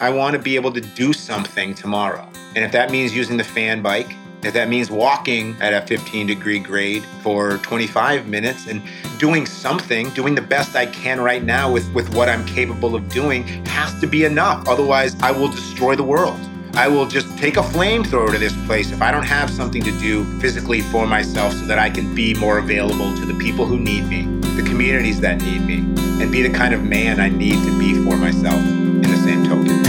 I want to be able to do something tomorrow. And if that means using the fan bike, if that means walking at a 15 degree grade for 25 minutes and doing something, doing the best I can right now with, with what I'm capable of doing has to be enough. Otherwise, I will destroy the world. I will just take a flamethrower to this place if I don't have something to do physically for myself so that I can be more available to the people who need me, the communities that need me, and be the kind of man I need to be for myself same token.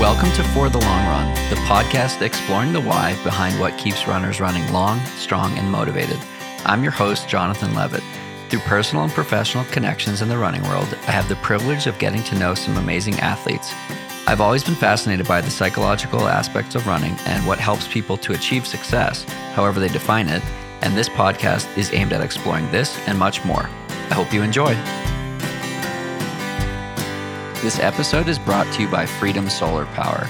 Welcome to For the Long Run, the podcast exploring the why behind what keeps runners running long, strong, and motivated. I'm your host, Jonathan Levitt. Through personal and professional connections in the running world, I have the privilege of getting to know some amazing athletes I've always been fascinated by the psychological aspects of running and what helps people to achieve success, however they define it, and this podcast is aimed at exploring this and much more. I hope you enjoy. This episode is brought to you by Freedom Solar Power.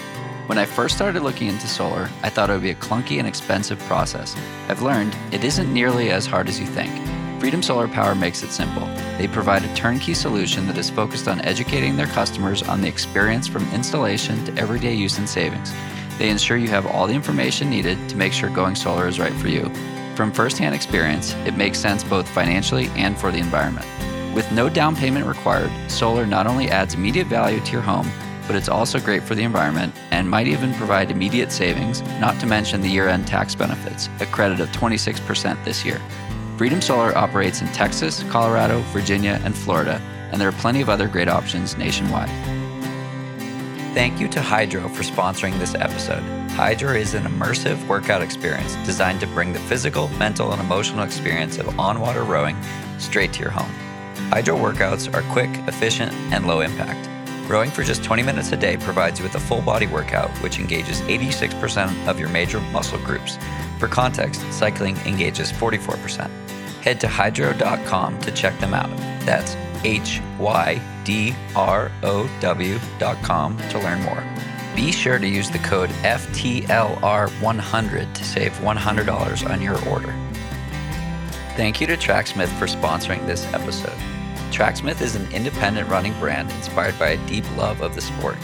When I first started looking into solar, I thought it would be a clunky and expensive process. I've learned it isn't nearly as hard as you think. Freedom Solar Power makes it simple. They provide a turnkey solution that is focused on educating their customers on the experience from installation to everyday use and savings. They ensure you have all the information needed to make sure going solar is right for you. From firsthand experience, it makes sense both financially and for the environment. With no down payment required, solar not only adds immediate value to your home, but it's also great for the environment and might even provide immediate savings, not to mention the year end tax benefits, a credit of 26% this year. Freedom Solar operates in Texas, Colorado, Virginia, and Florida, and there are plenty of other great options nationwide. Thank you to Hydrow for sponsoring this episode. Hydrow is an immersive workout experience designed to bring the physical, mental, and emotional experience of on water rowing straight to your home. Hydrow workouts are quick, efficient, and low impact. Rowing for just 20 minutes a day provides you with a full body workout, which engages 86% of your major muscle groups. For context, cycling engages 44%. Head to hydrow.com to check them out. That's H Y D R O W.com to learn more. Be sure to use the code FTLR100 to save $100 on your order. Thank you to Tracksmith for sponsoring this episode. Tracksmith is an independent running brand inspired by a deep love of the sport.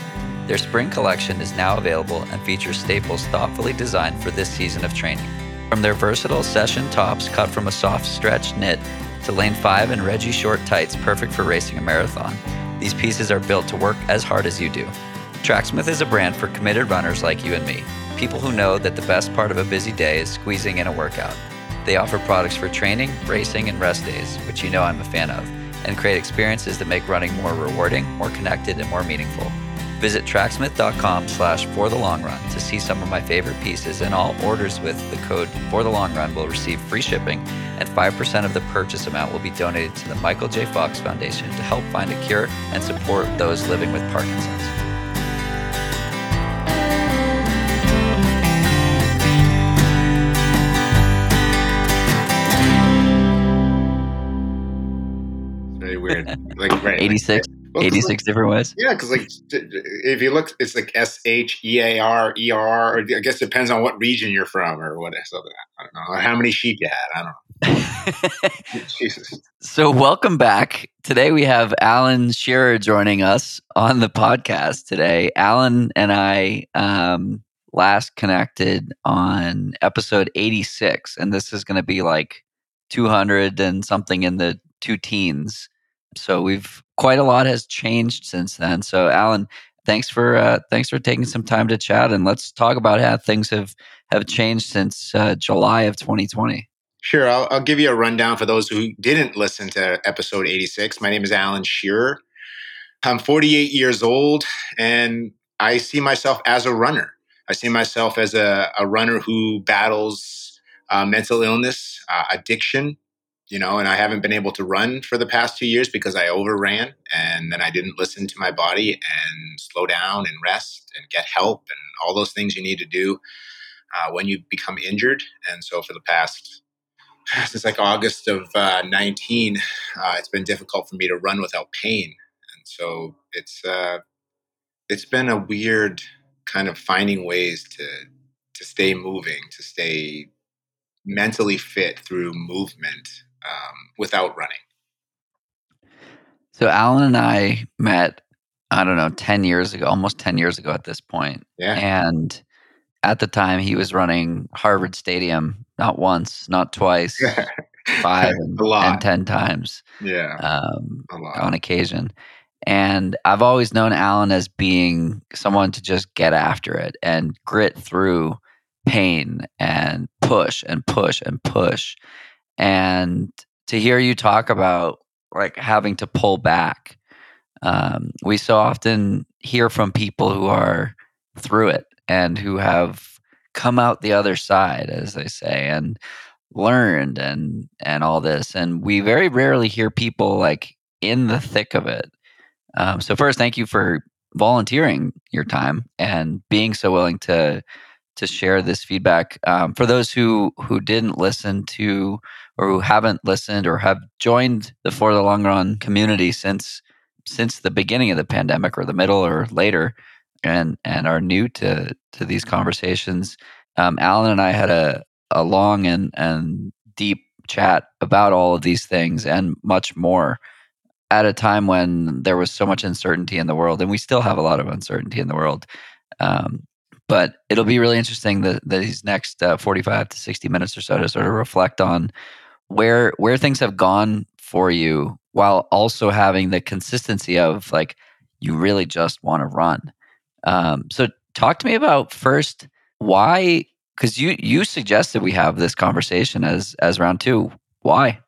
Their spring collection is now available and features staples thoughtfully designed for this season of training. From their versatile session tops cut from a soft stretch knit to lane 5 and Reggie short tights perfect for racing a marathon, these pieces are built to work as hard as you do. Tracksmith is a brand for committed runners like you and me, people who know that the best part of a busy day is squeezing in a workout. They offer products for training, racing, and rest days, which you know I'm a fan of, and create experiences that make running more rewarding, more connected, and more meaningful. Visit tracksmith.com slash for the long run to see some of my favorite pieces, and all orders with the code for the long run will receive free shipping, and 5% of the purchase amount will be donated to the Michael J. Fox Foundation to help find a cure and support those living with Parkinson's. Weird. Like right, 86 well, 86 like, different ways? Yeah, because like if you look, it's like S H E A R E R, or I guess it depends on what region you're from or what. So I don't know how many sheep you had. I don't know. Jesus. So welcome back. Today we have Alan Shearer joining us on the podcast today. Alan and I um, last connected on episode 86, and this is going to be like 200 and something in the two teens. So we've quite a lot has changed since then. So, Alan, thanks for uh, thanks for taking some time to chat, and let's talk about how things have have changed since uh, July of 2020. Sure, I'll, I'll, give you a rundown for those who didn't listen to episode 86. My name is Alan Shearer. I'm 48 years old, and I see myself as a runner. I see myself as a, a runner who battles uh, mental illness, uh, addiction, you know, and I haven't been able to run for the past two years because I overran and then I didn't listen to my body and slow down and rest and get help and all those things you need to do uh, when you become injured. And so for the past, since like August of uh, 19, uh, it's been difficult for me to run without pain. And so it's, uh, it's been a weird kind of finding ways to, to stay moving, to stay mentally fit through movement um, without running. So Alan and I met I don't know, 10 years ago, almost 10 years ago at this point. Yeah. And at the time, he was running Harvard Stadium not once, not twice, five and, and 10 times. Yeah. Um, on occasion. And I've always known Alan as being someone to just get after it and grit through pain and push and push and push. And to hear you talk about like having to pull back, um, we so often hear from people who are through it and who have come out the other side, as they say, and learned and and all this. And we very rarely hear people like in the thick of it. Um, so first, thank you for volunteering your time and being so willing to to share this feedback. Um, for those who who didn't listen to or who haven't listened or have joined the For the Long Run community since since the beginning of the pandemic or the middle or later, and and are new to to these conversations, um, Alan and I had a a long and and deep chat about all of these things and much more at a time when there was so much uncertainty in the world, and we still have a lot of uncertainty in the world. Um, but it'll be really interesting that these next uh, 45 to 60 minutes or so to sort of reflect on where where things have gone for you while also having the consistency of like you really just want to run. Um, so talk to me about first why because you you suggested we have this conversation as as round two. Why?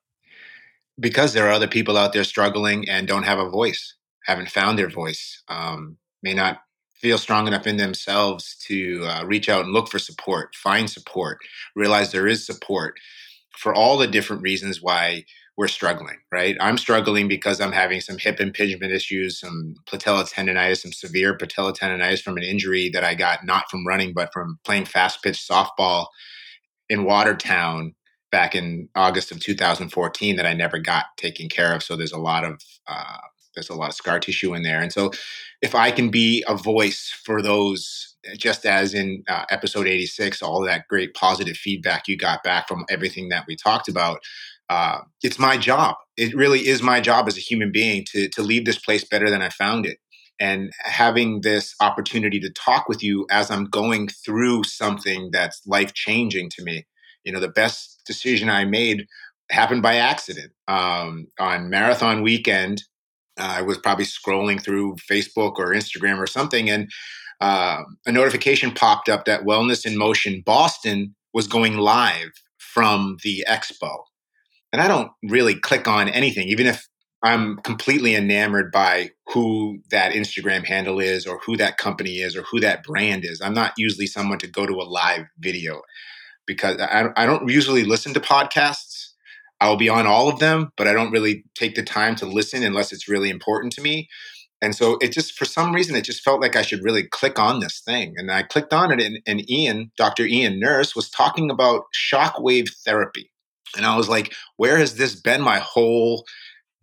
Because there are other people out there struggling and don't have a voice haven't found their voice um, may not feel strong enough in themselves to uh, reach out and look for support, find support, realize there is support for all the different reasons why we're struggling, right? I'm struggling because I'm having some hip impingement issues, some patella tendonitis, some severe patella tendonitis from an injury that I got not from running, but from playing fast pitch softball in Watertown back in August of 2014 that I never got taken care of. So there's a lot of uh, there's a lot of scar tissue in there, and so if I can be a voice for those, just as in uh, episode 86, all that great positive feedback you got back from everything that we talked about, uh, it's my job. It really is my job as a human being to, to leave this place better than I found it. And having this opportunity to talk with you as I'm going through something that's life changing to me. You know, the best decision I made happened by accident. Um, on marathon weekend, uh, I was probably scrolling through Facebook or Instagram or something, and uh, a notification popped up that Wellness in Motion Boston was going live from the expo. And I don't really click on anything, even if I'm completely enamored by who that Instagram handle is or who that company is or who that brand is. I'm not usually someone to go to a live video because I, I don't usually listen to podcasts. I'll be on all of them, but I don't really take the time to listen unless it's really important to me. And so it just, for some reason, it just felt like I should really click on this thing. And I clicked on it, and, and Ian, Dr. Ian Nurse, was talking about shockwave therapy. And I was like, where has this been my whole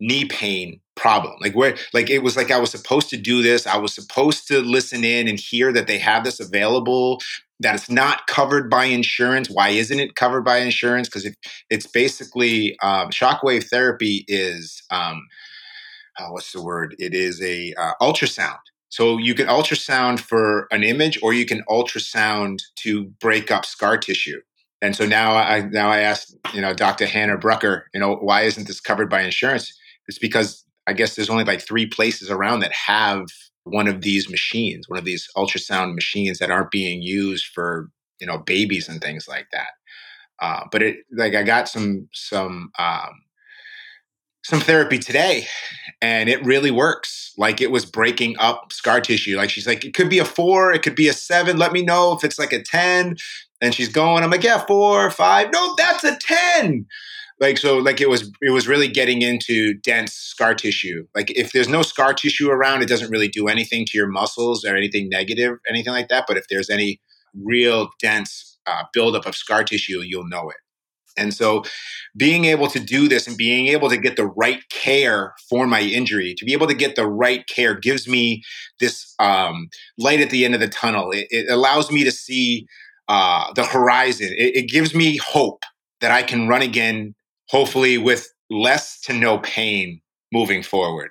knee pain problem like where like it was like i was supposed to do this i was supposed to listen in and hear that they have this available that it's not covered by insurance. Why isn't it covered by insurance? Because it, it's basically um, shockwave therapy is um, oh, what's the word? It is a uh, ultrasound. So you can ultrasound for an image, or you can ultrasound to break up scar tissue. And so now I now I asked you know Dr. Hannah Brucker, you know why isn't this covered by insurance? It's because I guess there's only like three places around that have one of these machines, one of these ultrasound machines that aren't being used for you know babies and things like that. Uh, but it like I got some some um, some therapy today, and it really works. Like it was breaking up scar tissue. Like she's like, it could be a four, it could be a seven. Let me know if it's like a ten. And she's going. I'm like, yeah, four, five. No, that's a ten like so like it was it was really getting into dense scar tissue like if there's no scar tissue around it doesn't really do anything to your muscles or anything negative anything like that but if there's any real dense uh, buildup of scar tissue you'll know it and so being able to do this and being able to get the right care for my injury to be able to get the right care gives me this um, light at the end of the tunnel it, it allows me to see uh, the horizon it, it gives me hope that I can run again hopefully with less to no pain moving forward.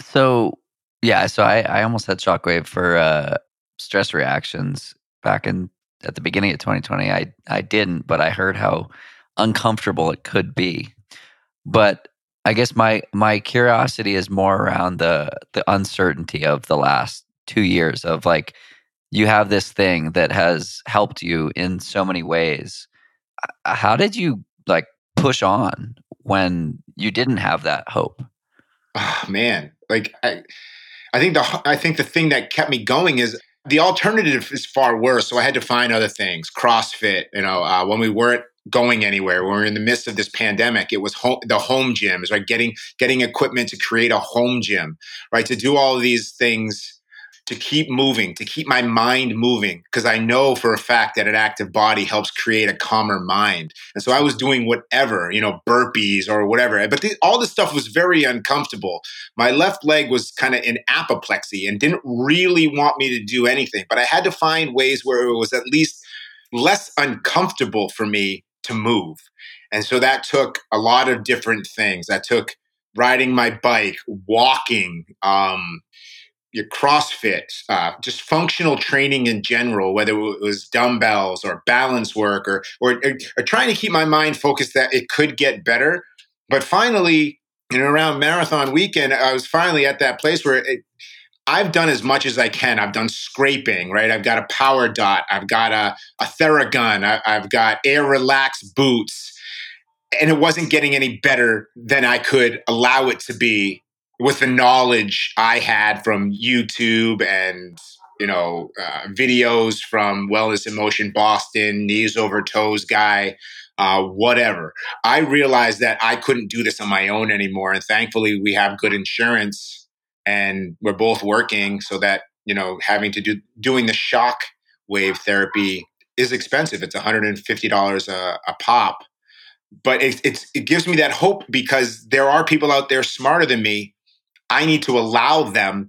So Yeah, so I, I almost had shockwave for uh, stress reactions back in at the beginning of 2020. I I didn't, but I heard how uncomfortable it could be. But I guess my my curiosity is more around the the uncertainty of the last two years of like you have this thing that has helped you in so many ways. Uh, how did you like push on when you didn't have that hope? Oh man, like I, I think the I think the thing that kept me going is the alternative is far worse. So I had to find other things, CrossFit. You know, uh, when we weren't going anywhere, when we were in the midst of this pandemic, it was the home gyms, right? Getting getting equipment to create a home gym, right? To do all these things to keep moving, to keep my mind moving, because I know for a fact that an active body helps create a calmer mind. And so I was doing whatever, you know, burpees or whatever. But the, all this stuff was very uncomfortable. My left leg was kind of in apoplexy and didn't really want me to do anything. But I had to find ways where it was at least less uncomfortable for me to move. And so that took a lot of different things. That took riding my bike, walking, um, your CrossFit, uh, just functional training in general, whether it was dumbbells or balance work or, or, or trying to keep my mind focused that it could get better. But finally, know, around marathon weekend, I was finally at that place where it, I've done as much as I can. I've done scraping, right? I've got a PowerDot. I've got a, a Theragun. I, I've got air relax boots. And it wasn't getting any better than I could allow it to be with the knowledge I had from YouTube and you know uh, videos from Wellness in Motion Boston, knees over toes guy, uh, whatever. I realized that I couldn't do this on my own anymore, and thankfully we have good insurance, and we're both working so that you know having to do doing the shock wave therapy is expensive. It's one hundred and fifty dollars a pop. But it, it's, it gives me that hope because there are people out there smarter than me I need to allow them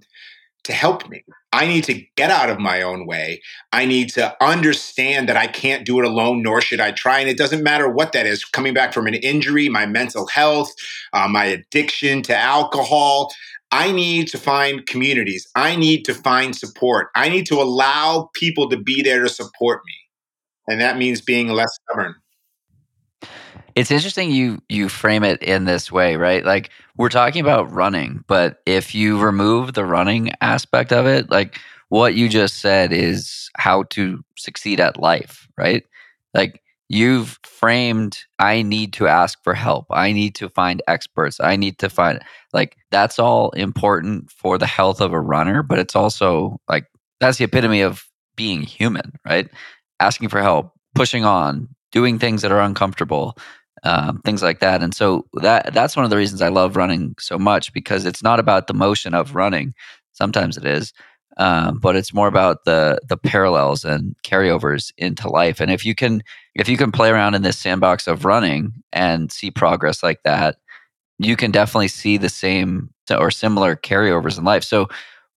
to help me. I need to get out of my own way. I need to understand that I can't do it alone, nor should I try. And it doesn't matter what that is coming back from an injury, my mental health, uh, my addiction to alcohol. I need to find communities. I need to find support. I need to allow people to be there to support me. And that means being less stubborn. It's interesting you you frame it in this way, right? Like we're talking about running, but if you remove the running aspect of it, like what you just said is how to succeed at life, right? Like you've framed I need to ask for help. I need to find experts. I need to find like that's all important for the health of a runner, but it's also like that's the epitome of being human, right? Asking for help, pushing on, doing things that are uncomfortable um, things like that. And so that that's one of the reasons I love running so much because it's not about the motion of running. Sometimes it is, um, but it's more about the the parallels and carryovers into life. And if you can if you can play around in this sandbox of running and see progress like that, you can definitely see the same or similar carryovers in life. So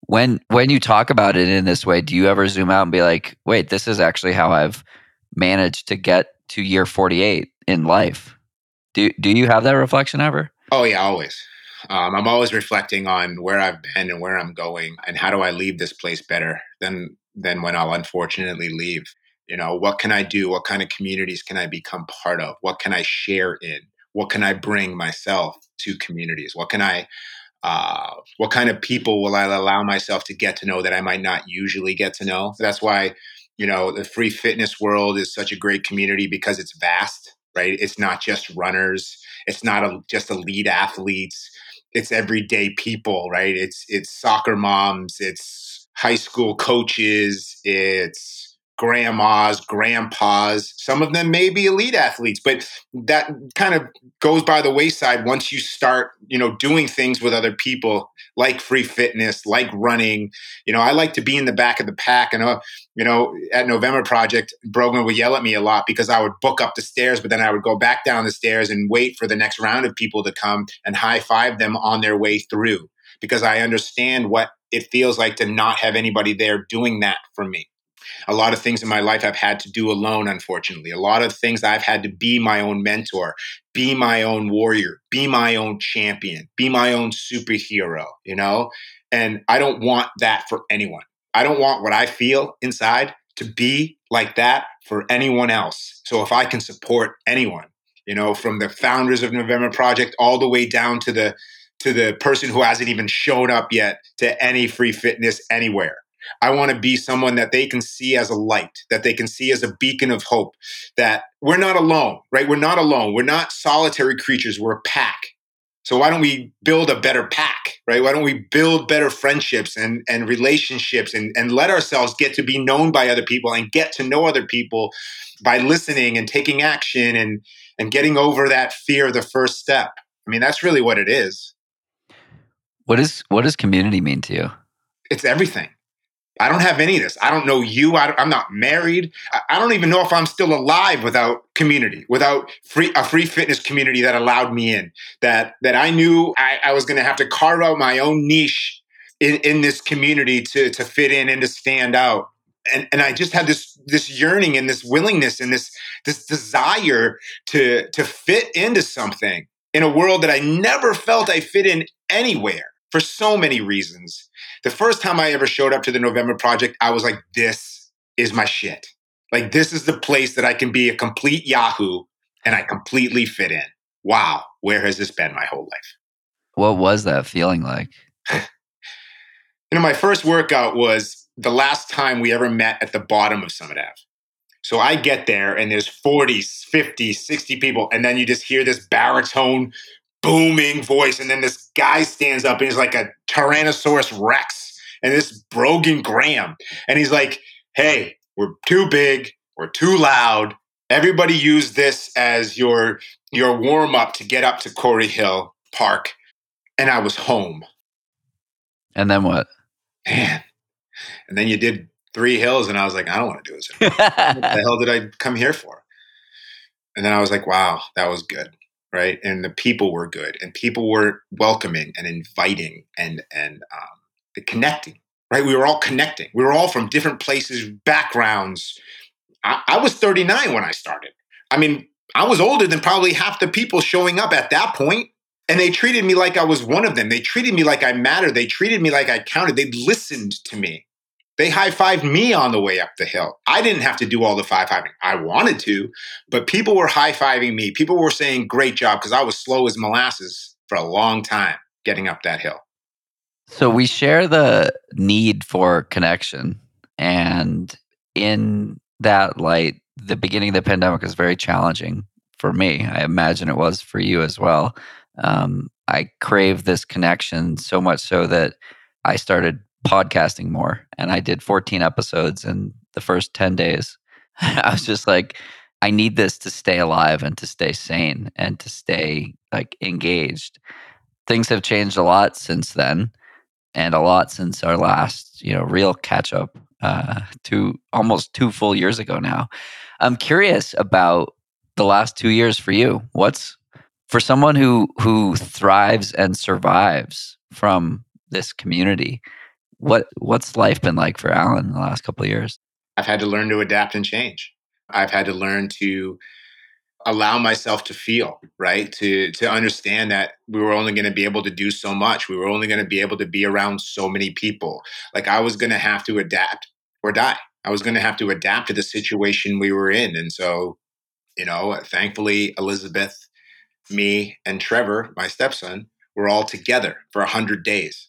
when when you talk about it in this way, do you ever zoom out and be like, "Wait, this is actually how I've managed to get to year 48 in life. Do do you have that reflection ever? Oh yeah, always. Um, I'm always reflecting on where I've been and where I'm going, and how do I leave this place better than than when I'll unfortunately leave. You know, what can I do? What kind of communities can I become part of? What can I share in? What can I bring myself to communities? What can I uh, what kind of people will I allow myself to get to know that I might not usually get to know? That's why, you know, the free fitness world is such a great community because it's vast right? It's not just runners. It's not a, just elite athletes. It's everyday people, right? It's it's soccer moms. It's high school coaches. It's grandmas, grandpas. Some of them may be elite athletes, but that kind of goes by the wayside once you start, you know, doing things with other people like free fitness, like running. You know, I like to be in the back of the pack. And, uh, you know, at November Project, Brogan would yell at me a lot because I would book up the stairs, but then I would go back down the stairs and wait for the next round of people to come and high five them on their way through because I understand what it feels like to not have anybody there doing that for me. A lot of things in my life I've had to do alone, unfortunately. A lot of things I've had to be my own mentor, be my own warrior, be my own champion, be my own superhero, you know? And I don't want that for anyone. I don't want what I feel inside to be like that for anyone else. So if I can support anyone, you know, from the founders of November Project all the way down to the to the person who hasn't even shown up yet to any free fitness anywhere. I want to be someone that they can see as a light, that they can see as a beacon of hope, that we're not alone, right? We're not alone. We're not solitary creatures. We're a pack. So why don't we build a better pack, right? Why don't we build better friendships and, and relationships and, and let ourselves get to be known by other people and get to know other people by listening and taking action and, and getting over that fear of the first step. I mean, that's really what it is. What is what does community mean to you? It's everything. I don't have any of this. I don't know you. I am not married. I don't even know if I'm still alive without community, without free a free fitness community that allowed me in. That that I knew I, I was going to have to carve out my own niche in, in this community to to fit in and to stand out. And and I just had this this yearning and this willingness and this this desire to to fit into something in a world that I never felt I fit in anywhere for so many reasons. The first time I ever showed up to the November Project, I was like, this is my shit. Like, this is the place that I can be a complete Yahoo and I completely fit in. Wow, where has this been my whole life? What was that feeling like? you know, my first workout was the last time we ever met at the bottom of Summit Ave. So I get there and there's 40, 50, 60 people. And then you just hear this baritone booming voice. And then this guy stands up and he's like a Tyrannosaurus Rex and this Brogan Graham. And he's like, hey, we're too big, we're too loud. Everybody use this as your your warm up to get up to Quarry Hill Park. And I was home. And then what? Man. And then you did three hills, and I was like, I don't want to do this. what the hell did I come here for? And then I was like, wow, that was good right? And the people were good, and people were welcoming and inviting and and um, the connecting, right? We were all connecting. We were all from different places, backgrounds. I, I was 39 when I started. I mean, I was older than probably half the people showing up at that point, and they treated me like I was one of them. They treated me like I mattered. They treated me like I counted. They listened to me. They high fived me on the way up the hill. I didn't have to do all the five fiving. I wanted to, but people were high fiving me. People were saying, great job, because I was slow as molasses for a long time getting up that hill. So we share the need for connection. And in that light, the beginning of the pandemic was very challenging for me. I imagine it was for you as well. Um, I crave this connection so much so that I started podcasting more. And I did 14 episodes in the first 10 days. I was just like, I need this to stay alive and to stay sane and to stay like engaged. Things have changed a lot since then and a lot since our last, you know, real catch up uh, to almost two full years ago now. I'm curious about the last two years for you. What's for someone who who thrives and survives from this community? What what's life been like for Alan in the last couple of years? I've had to learn to adapt and change. I've had to learn to allow myself to feel right? To to understand that we were only going to be able to do so much. We were only going to be able to be around so many people. Like i was going to have to adapt or die. I was going to have to adapt to the situation we were in. And so you know thankfully elizabeth me and trevor my stepson were all together for 100 days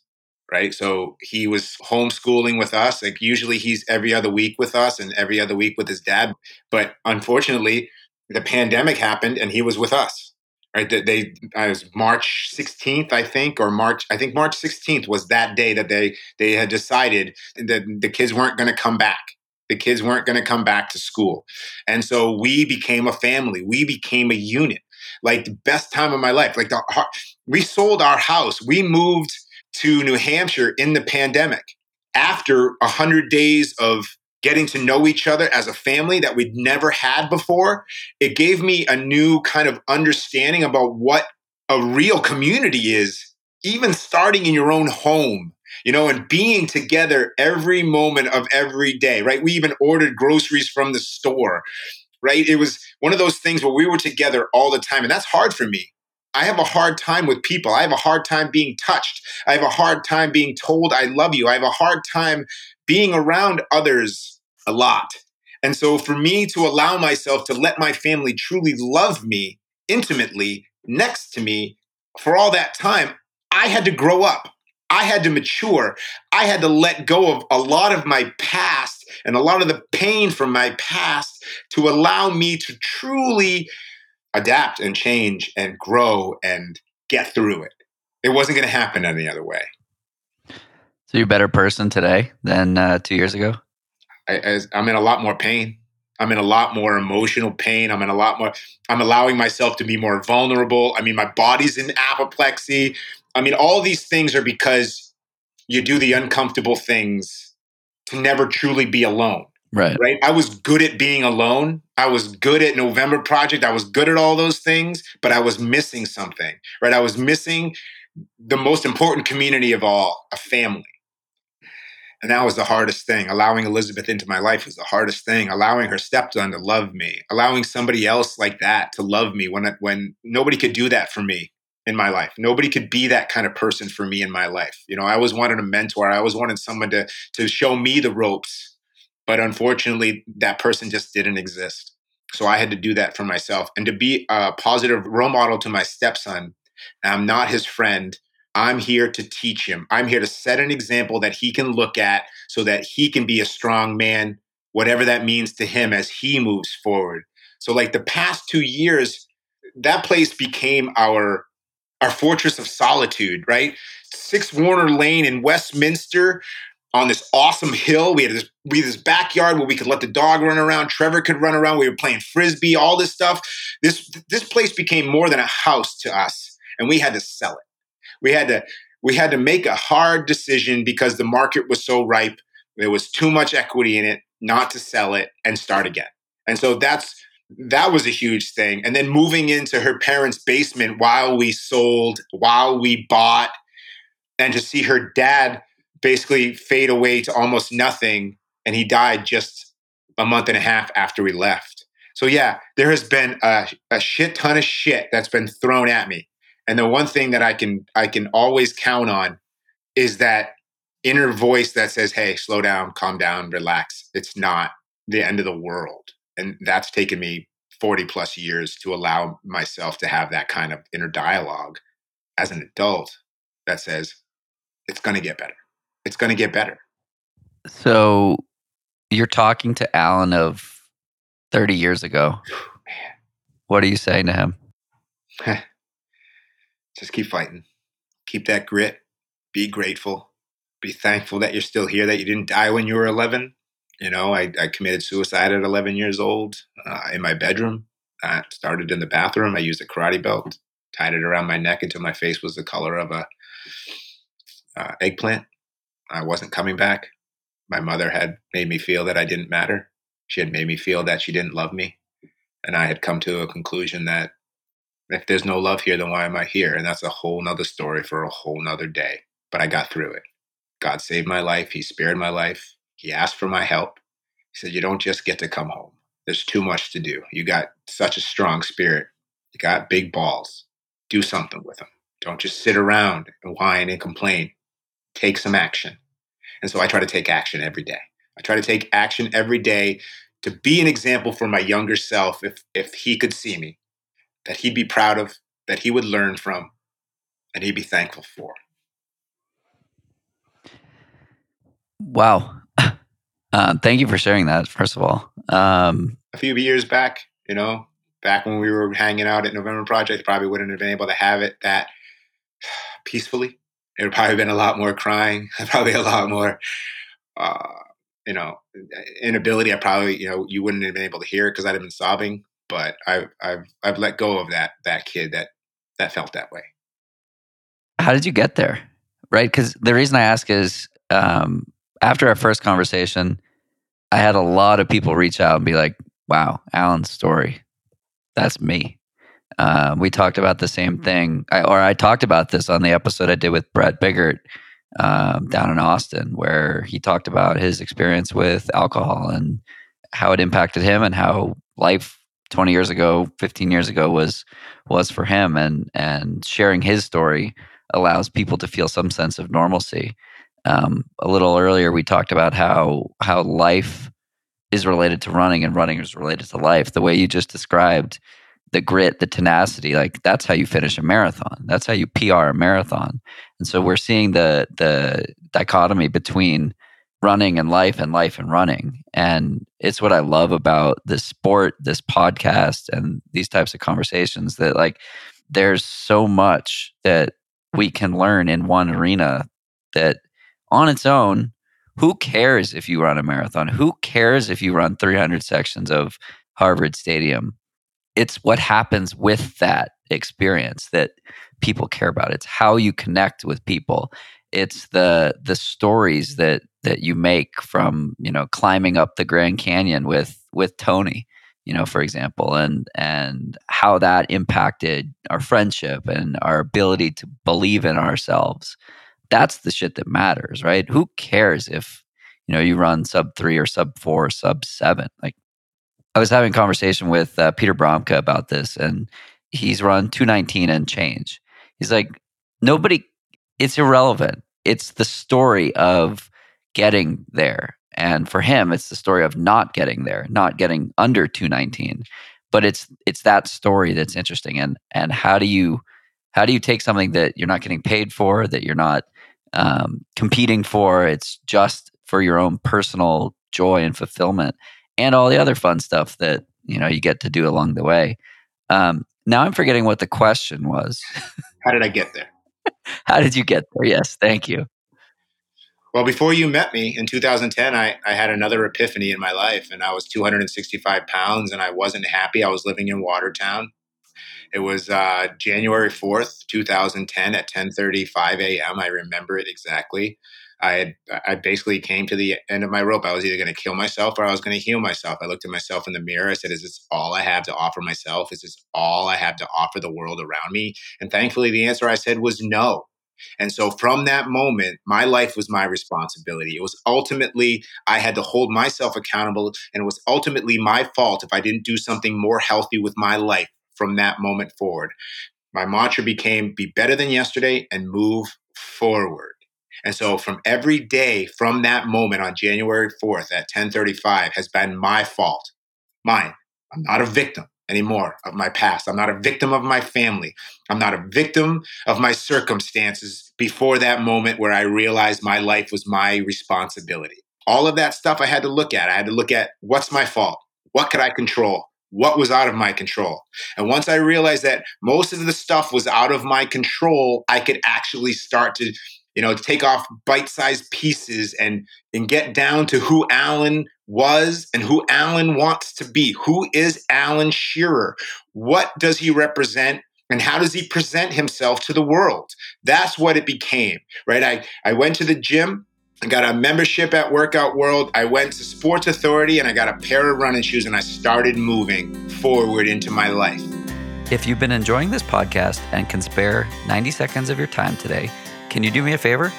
right? So he was homeschooling with us. Like usually he's every other week with us and every other week with his dad. But unfortunately, the pandemic happened and he was with us. Right? They, they was March 16th, I think, or March, I think March 16th was that day that they they had decided that the kids weren't going to come back. The kids weren't going to come back to school. And so we became a family. We became a unit. Like the best time of my life. Like the we sold our house. We moved to New Hampshire in the pandemic after 100 days of getting to know each other as a family that we'd never had before. It gave me a new kind of understanding about what a real community is, even starting in your own home. You know, and being together every moment of every day, right? We even ordered groceries from the store, right? It was one of those things where we were together all the time. And that's hard for me I have a hard time with people. I have a hard time being touched. I have a hard time being told I love you. I have a hard time being around others a lot. And so for me to allow myself to let my family truly love me intimately next to me for all that time, I had to grow up. I had to mature. I had to let go of a lot of my past and a lot of the pain from my past to allow me to truly adapt and change and grow and get through it. It wasn't going to happen any other way. So you're a better person today than uh, two years ago? I, I'm in a lot more pain. I'm in a lot more emotional pain. I'm in a lot more, I'm allowing myself to be more vulnerable. I mean, my body's in apoplexy. I mean, all these things are because you do the uncomfortable things to never truly be alone. Right. Right. I was good at being alone. I was good at November Project. I was good at all those things, but I was missing something. Right. I was missing the most important community of all, a family. And that was the hardest thing. Allowing Elizabeth into my life was the hardest thing. Allowing her stepson to love me, allowing somebody else like that to love me when when nobody could do that for me in my life. Nobody could be that kind of person for me in my life. You know, I always wanted a mentor. I always wanted someone to to show me the ropes, but unfortunately, that person just didn't exist. So I had to do that for myself and to be a positive role model to my stepson. I'm not his friend. I'm here to teach him. I'm here to set an example that he can look at so that he can be a strong man, whatever that means to him as he moves forward. So, like the past two years, that place became our our fortress of solitude, right? Six Warner Lane in Westminster on this awesome hill. We had this we had this backyard where we could let the dog run around. Trevor could run around. We were playing frisbee, all this stuff. This this place became more than a house to us, and we had to sell it we had to we had to make a hard decision because the market was so ripe. There was too much equity in it not to sell it and start again. And so that's that was a huge thing. And then moving into her parents' basement while we sold, while we bought, and to see her dad basically fade away to almost nothing. And he died just a month and a half after we left. So, yeah, there has been a, a shit ton of shit that's been thrown at me. And the one thing that I can I can always count on is that inner voice that says, "Hey, slow down, calm down, relax. It's not the end of the world." And that's taken me 40 plus years to allow myself to have that kind of inner dialogue as an adult that says, "It's going to get better. It's going to get better." So you're talking to Alan of 30 years ago. what are you saying to him? just keep fighting. Keep that grit. Be grateful. Be thankful that you're still here, that you didn't die when you were 11. You know, I, I committed suicide at 11 years old uh, in my bedroom. I started in the bathroom. I used a karate belt, tied it around my neck until my face was the color of a uh, eggplant. I wasn't coming back. My mother had made me feel that I didn't matter. She had made me feel that she didn't love me. And I had come to a conclusion that if there's no love here, then why am I here? And that's a whole nother story for a whole nother day. But I got through it. God saved my life. He spared my life. He asked for my help. He said, You don't just get to come home. There's too much to do. You got such a strong spirit. You got big balls. Do something with them. Don't just sit around and whine and complain. Take some action. And so I try to take action every day. I try to take action every day to be an example for my younger self if if he could see me that he'd be proud of, that he would learn from, and he'd be thankful for. Wow. Uh, thank you for sharing that, first of all. Um, a few years back, you know, back when we were hanging out at November Project, probably wouldn't have been able to have it that peacefully. There would probably been a lot more crying, probably a lot more, uh, you know, inability. I probably, you know, you wouldn't have been able to hear it because I'd have been sobbing but I've I've I've let go of that that kid that that felt that way. How did you get there? Right, because the reason I ask is um, after our first conversation, I had a lot of people reach out and be like, "Wow, Alan's story, that's me." Uh, we talked about the same thing, I, or I talked about this on the episode I did with Brett Biggert um, down in Austin, where he talked about his experience with alcohol and how it impacted him and how life 20 years ago, 15 years ago was was for him and and sharing his story allows people to feel some sense of normalcy. Um, a little earlier we talked about how how life is related to running and running is related to life. The way you just described the grit, the tenacity, like that's how you finish a marathon. That's how you PR a marathon. And so we're seeing the the dichotomy between running and life and life and running. And it's what I love about this sport, this podcast, and these types of conversations that like there's so much that we can learn in one arena that on its own, who cares if you run a marathon? Who cares if you run 300 sections of Harvard Stadium? It's what happens with that experience that people care about. It's how you connect with people. It's the the stories that that you make from you know climbing up the Grand Canyon with with Tony, you know, for example, and and how that impacted our friendship and our ability to believe in ourselves. That's the shit that matters, right? Who cares if you know you run sub three or sub four or sub seven? Like I was having a conversation with uh, Peter Bromka about this, and he's run 219 and change. He's like, nobody, it's irrelevant. It's the story of getting there. And for him, it's the story of not getting there, not getting under 219. But it's it's that story that's interesting. And and how do you how do you take something that you're not getting paid for, that you're not um, competing for? It's just for your own personal joy and fulfillment, and all the other fun stuff that you know you get to do along the way. Um, now I'm forgetting what the question was. How did I get there? How did you get there? Yes, thank you. Well, before you met me in 2010, I, I had another epiphany in my life, and I was 265 pounds, and I wasn't happy. I was living in Watertown. It was uh, January 4th, 2010, at 10:35 a.m. I remember it exactly. I I basically came to the end of my rope. I was either going to kill myself or I was going to heal myself. I looked at myself in the mirror. I said, "Is this all I have to offer myself? Is this all I have to offer the world around me?" And thankfully, the answer I said was no. And so from that moment, my life was my responsibility. It was ultimately, I had to hold myself accountable, and it was ultimately my fault if I didn't do something more healthy with my life from that moment forward. My mantra became be better than yesterday and move forward. And so from every day from that moment on January 4th at 1035 has been my fault. Mine. I'm not a victim anymore of my past. I'm not a victim of my family. I'm not a victim of my circumstances before that moment where I realized my life was my responsibility. All of that stuff I had to look at. I had to look at what's my fault? What could I control? What was out of my control? And once I realized that most of the stuff was out of my control, I could actually start to you know, take off bite-sized pieces and and get down to who Alan was and who Alan wants to be. Who is Alan Shearer? What does he represent? And how does he present himself to the world? That's what it became, right? I, I went to the gym, I got a membership at Workout World. I went to Sports Authority and I got a pair of running shoes and I started moving forward into my life. If you've been enjoying this podcast and can spare 90 seconds of your time today, can you do me a favor?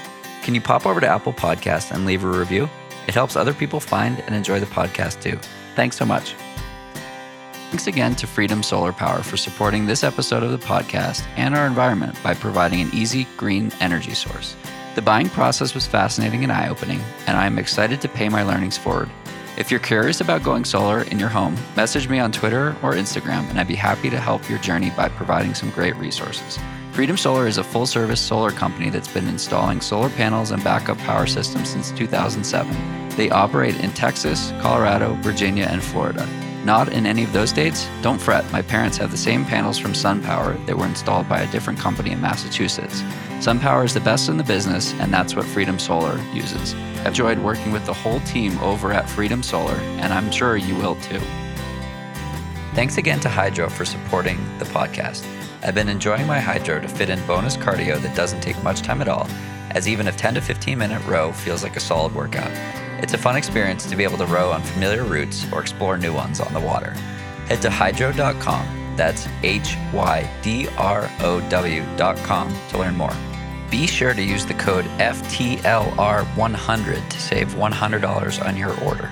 Can you pop over to Apple Podcasts and leave a review? It helps other people find and enjoy the podcast too. Thanks so much. Thanks again to Freedom Solar Power for supporting this episode of the podcast and our environment by providing an easy green energy source. The buying process was fascinating and eye opening, and I am excited to pay my learnings forward. If you're curious about going solar in your home, message me on Twitter or Instagram, and I'd be happy to help your journey by providing some great resources. Freedom Solar is a full service solar company that's been installing solar panels and backup power systems since 2007. They operate in Texas, Colorado, Virginia, and Florida. Not in any of those states? Don't fret, my parents have the same panels from SunPower that were installed by a different company in Massachusetts. SunPower is the best in the business, and that's what Freedom Solar uses. I've enjoyed working with the whole team over at Freedom Solar, and I'm sure you will too. Thanks again to Hydrow for supporting the podcast. I've been enjoying my Hydrow to fit in bonus cardio that doesn't take much time at all, as even a 10 to 15 minute row feels like a solid workout. It's a fun experience to be able to row on familiar routes or explore new ones on the water. Head to hydrow.com, that's H Y D R O W.com to learn more. Be sure to use the code FTLR100 to save $100 on your order.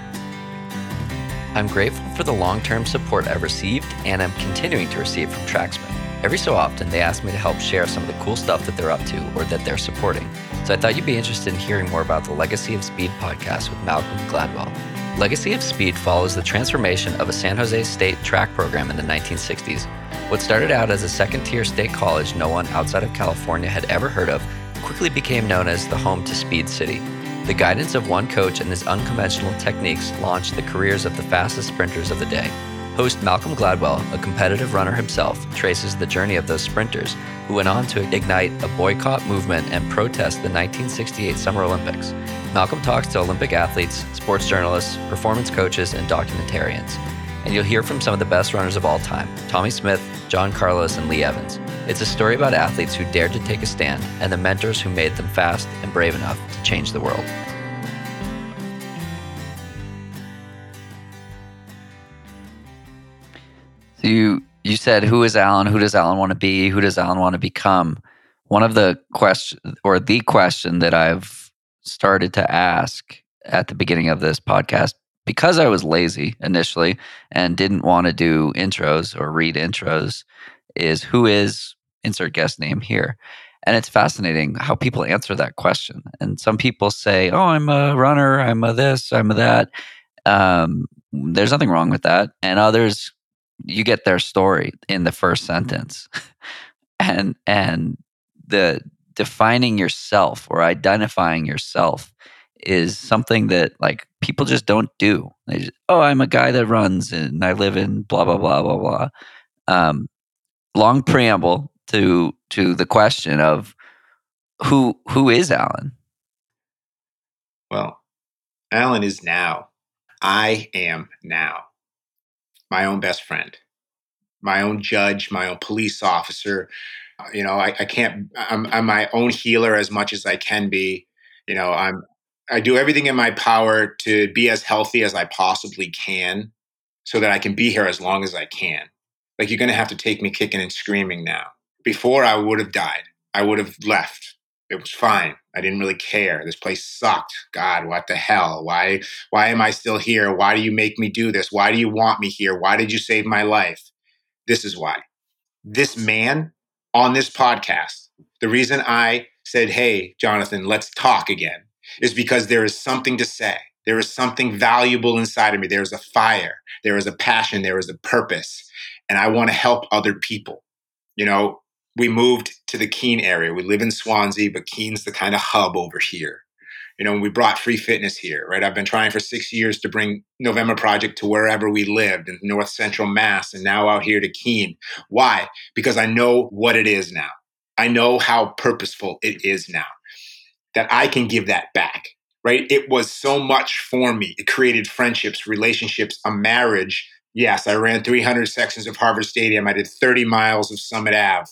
I'm grateful for the long term support I've received and am continuing to receive from Tracksmith. Every so often, they ask me to help share some of the cool stuff that they're up to or that they're supporting. So I thought you'd be interested in hearing more about the Legacy of Speed podcast with Malcolm Gladwell. Legacy of Speed follows the transformation of a San Jose State track program in the 1960s. What started out as a second tier state college no one outside of California had ever heard of quickly became known as the home to Speed City. The guidance of one coach and his unconventional techniques launched the careers of the fastest sprinters of the day. Host Malcolm Gladwell, a competitive runner himself, traces the journey of those sprinters who went on to ignite a boycott movement and protest the 1968 Summer Olympics. Malcolm talks to Olympic athletes, sports journalists, performance coaches, and documentarians. And you'll hear from some of the best runners of all time Tommie Smith, John Carlos, and Lee Evans. It's a story about athletes who dared to take a stand and the mentors who made them fast and brave enough to change the world. You you said who is Alan? Who does Alan want to be? Who does Alan want to become? One of the question or the question that I've started to ask at the beginning of this podcast because I was lazy initially and didn't want to do intros or read intros is who is insert guest name here. And it's fascinating how people answer that question. And some people say, Oh, I'm a runner, I'm a this, I'm a that. Um, there's nothing wrong with that. And others, you get their story in the first sentence. and and the defining yourself or identifying yourself is something that like people just don't do. They just, oh, I'm a guy that runs and I live in blah blah blah blah blah. Um, long preamble to to the question of who who is Alan? Well, Alan is now. I am now my own best friend, my own judge, my own police officer. Uh, you know, I, I can't. I'm, I'm my own healer as much as I can be. You know, I'm. I do everything in my power to be as healthy as I possibly can, so that I can be here as long as I can. Like you're going to have to take me kicking and screaming now. Before I would have died. I would have left. It was fine. I didn't really care. This place sucked. God, what the hell? Why why am I still here? Why do you make me do this? Why do you want me here? Why did you save my life? This is why. This man on this podcast, the reason I said, "Hey, Jonathan, let's talk again." is because there is something to say. There is something valuable inside of me. There is a fire. There is a passion. There is a purpose. And I want to help other people. You know, we moved to the Keene area. We live in Swansea, but Keene's the kind of hub over here. You know, we brought free fitness here, right? I've been trying for six years to bring November Project to wherever we lived in North Central Mass and now out here to Keene. Why? Because I know what it is now. I know how purposeful it is now that I can give that back, right? It was so much for me. It created friendships, relationships, a marriage. Yes, I ran 300 sections of Harvard Stadium. I did 30 miles of Summit Ave.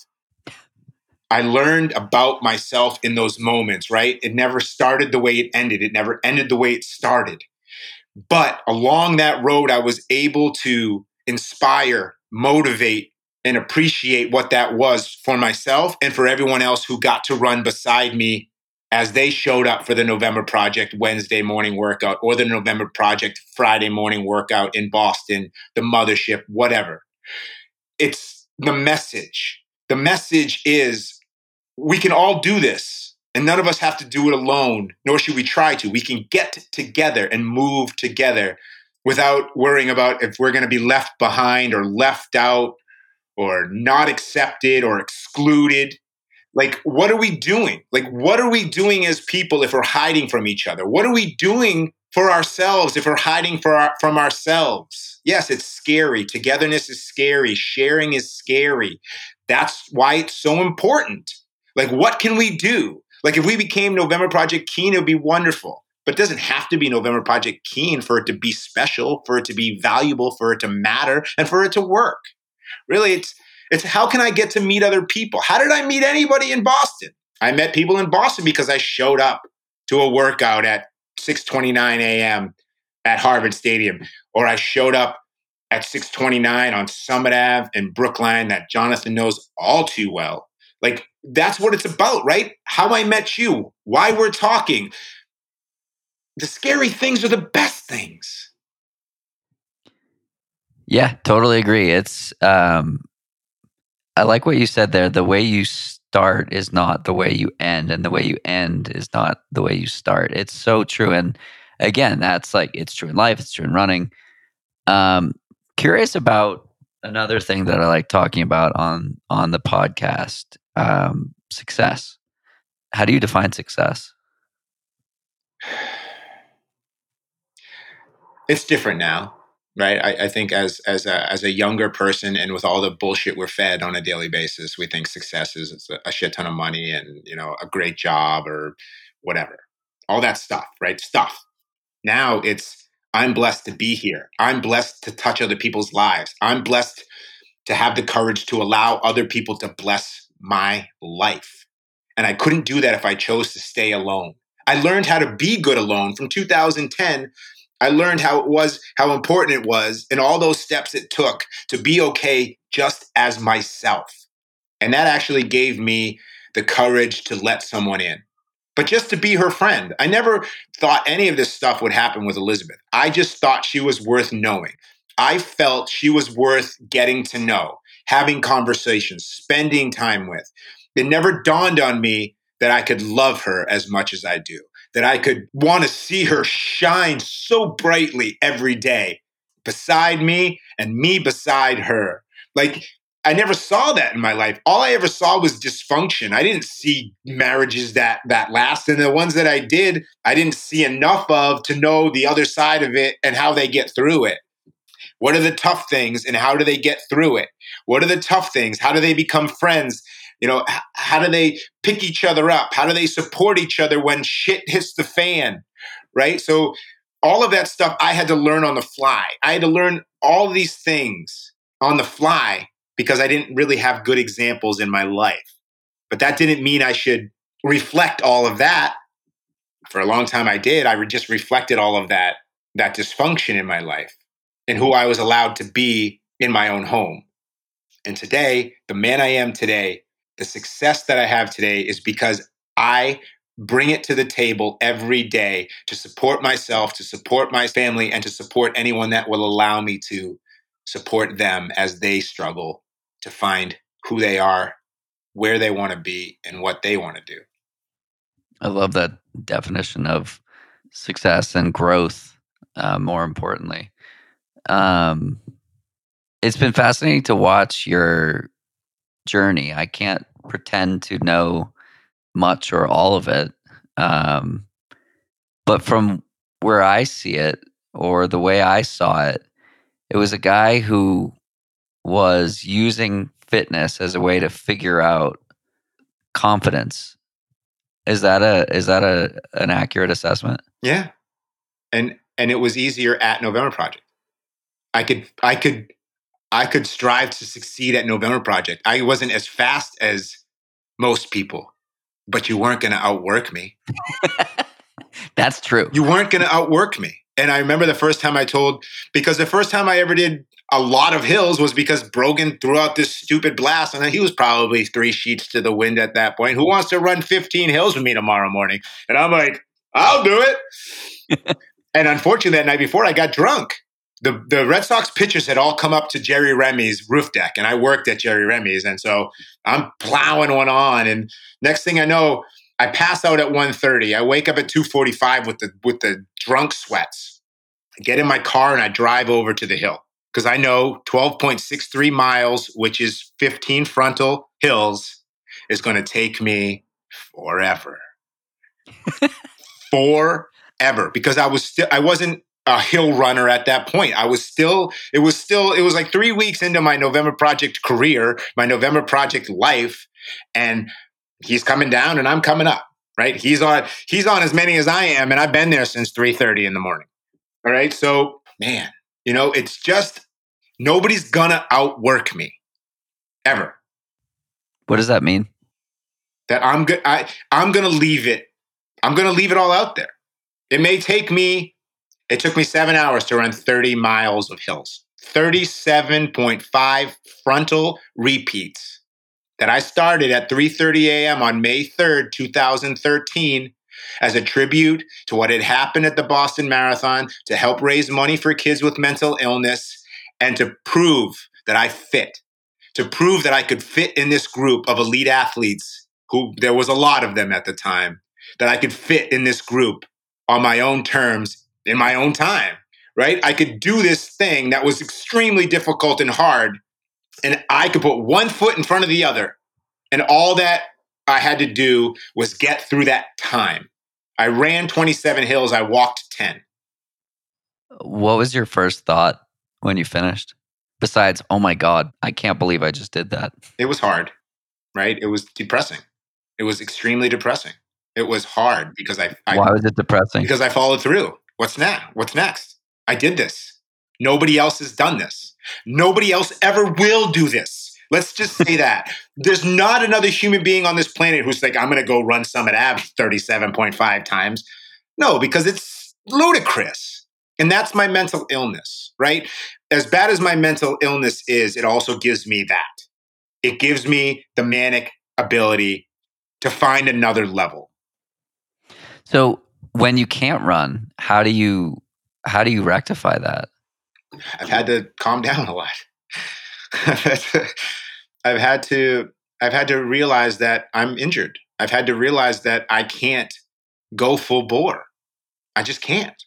I learned about myself in those moments, right? It never started the way it ended. It never ended the way it started. But along that road, I was able to inspire, motivate, and appreciate what that was for myself and for everyone else who got to run beside me as they showed up for the November Project Wednesday morning workout or the November Project Friday morning workout in Boston, the mothership, whatever. It's the message. The message is we can all do this, and none of us have to do it alone, nor should we try to. We can get together and move together without worrying about if we're going to be left behind or left out or not accepted or excluded. Like, what are we doing? Like, what are we doing as people if we're hiding from each other? What are we doing for ourselves if we're hiding our, from ourselves? Yes, it's scary. Togetherness is scary. Sharing is scary. That's why it's so important. Like, what can we do? Like, if we became November Project Keene, it would be wonderful. But it doesn't have to be November Project Keene for it to be special, for it to be valuable, for it to matter, and for it to work. Really, it's it's how can I get to meet other people? How did I meet anybody in Boston? I met people in Boston because I showed up to a workout at 6:29 a.m. at Harvard Stadium, or I showed up at 6:29 on Summit Ave in Brookline that Jonathan knows all too well. Like that's what it's about, right? How I met you, why we're talking. The scary things are the best things. Yeah, totally agree. It's um I like what you said there. The way you start is not the way you end, and the way you end is not the way you start. It's so true. And again, that's like it's true in life, it's true in running. Um, curious about another thing that I like talking about on on the podcast. Um, success. How do you define success? It's different now right? I, I, think as as a as a younger person, and with all the bullshit we're fed on a daily basis, we think success is a shit ton of money and you know a great job or whatever, all that stuff, right? Stuff. Now it's I'm blessed to be here. I'm blessed to touch other people's lives. I'm blessed to have the courage to allow other people to bless my life. And I couldn't do that if I chose to stay alone. I learned how to be good alone from 2010 I learned how it was, how important it was, and all those steps it took to be okay just as myself. And that actually gave me the courage to let someone in, but just to be her friend. I never thought any of this stuff would happen with Elizabeth. I just thought she was worth knowing. I felt she was worth getting to know, having conversations, spending time with. It never dawned on me that I could love her as much as I do that I could want to see her shine so brightly every day beside me and me beside her. Like, I never saw that in my life. All I ever saw was dysfunction. I didn't see marriages that that last and the ones that I did, I didn't see enough of to know the other side of it and how they get through it. What are the tough things and how do they get through it? What are the tough things? How do they become friends? You know, how do they pick each other up? How do they support each other when shit hits the fan? Right. So, all of that stuff I had to learn on the fly. I had to learn all these things on the fly because I didn't really have good examples in my life. But that didn't mean I should reflect all of that. For a long time I did. I just reflected all of that that dysfunction in my life and who I was allowed to be in my own home. And today, the man I am today the success that I have today is because I bring it to the table every day to support myself, to support my family, and to support anyone that will allow me to support them as they struggle to find who they are, where they want to be, and what they want to do. I love that definition of success and growth, uh, more importantly. Um, it's been fascinating to watch your journey. I can't pretend to know much or all of it. Um, but from where I see it or the way I saw it, it was a guy who was using fitness as a way to figure out confidence. Is that a is that a an accurate assessment? Yeah. And and it was easier at November Project. I could I could I could strive to succeed at November Project. I wasn't as fast as most people, but you weren't going to outwork me. That's true. You weren't going to outwork me. And I remember the first time I told, because the first time I ever did a lot of hills was because Brogan threw out this stupid blast, and he was probably three sheets to the wind at that point. Who wants to run 15 hills with me tomorrow morning? And I'm like, I'll do it. and unfortunately, that night before, I got drunk the the Red Sox pitchers had all come up to Jerry Remy's roof deck, and I worked at Jerry Remy's, and so I'm plowing one on, and next thing I know, I pass out at 1.30. I wake up at 2.45 with the with the drunk sweats. I get in my car and I drive over to the hill because I know 12.63 miles, which is 15 frontal hills, is going to take me forever. forever because I was still I wasn't a hill runner at that point. I was still, it was still, it was like three weeks into my November Project career, my November Project life, and he's coming down and I'm coming up. Right? He's on, he's on as many as I am, and I've been there since three thirty in the morning. All right, so man, you know, it's just nobody's gonna outwork me ever. What does that mean? That I'm good. I I'm gonna leave it. I'm gonna leave it all out there. It may take me it took me seven hours to run 30 miles of hills, 37.5 frontal repeats that I started at 3:30 a.m. on May 3rd, 2013 as a tribute to what had happened at the Boston Marathon to help raise money for kids with mental illness and to prove that I fit, to prove that I could fit in this group of elite athletes who there was a lot of them at the time, that I could fit in this group on my own terms in my own time, right? I could do this thing that was extremely difficult and hard, and I could put one foot in front of the other. And all that I had to do was get through that time. I ran 27 hills, I walked 10. What was your first thought when you finished? Besides, oh my God, I can't believe I just did that. It was hard, right? It was depressing. It was extremely depressing. It was hard because I, I Why was it depressing? because I followed through. What's next? What's next? I did this. Nobody else has done this. Nobody else ever will do this. Let's just say that. There's not another human being on this planet who's like, I'm going to go run Summit Ave 37.5 times. No, because it's ludicrous. And that's my mental illness, right? As bad as my mental illness is, it also gives me that. It gives me the manic ability to find another level. So when you can't run, how do you how do you rectify that? I've had to calm down a lot. I've, had to, I've had to I've had to realize that I'm injured. I've had to realize that I can't go full bore. I just can't.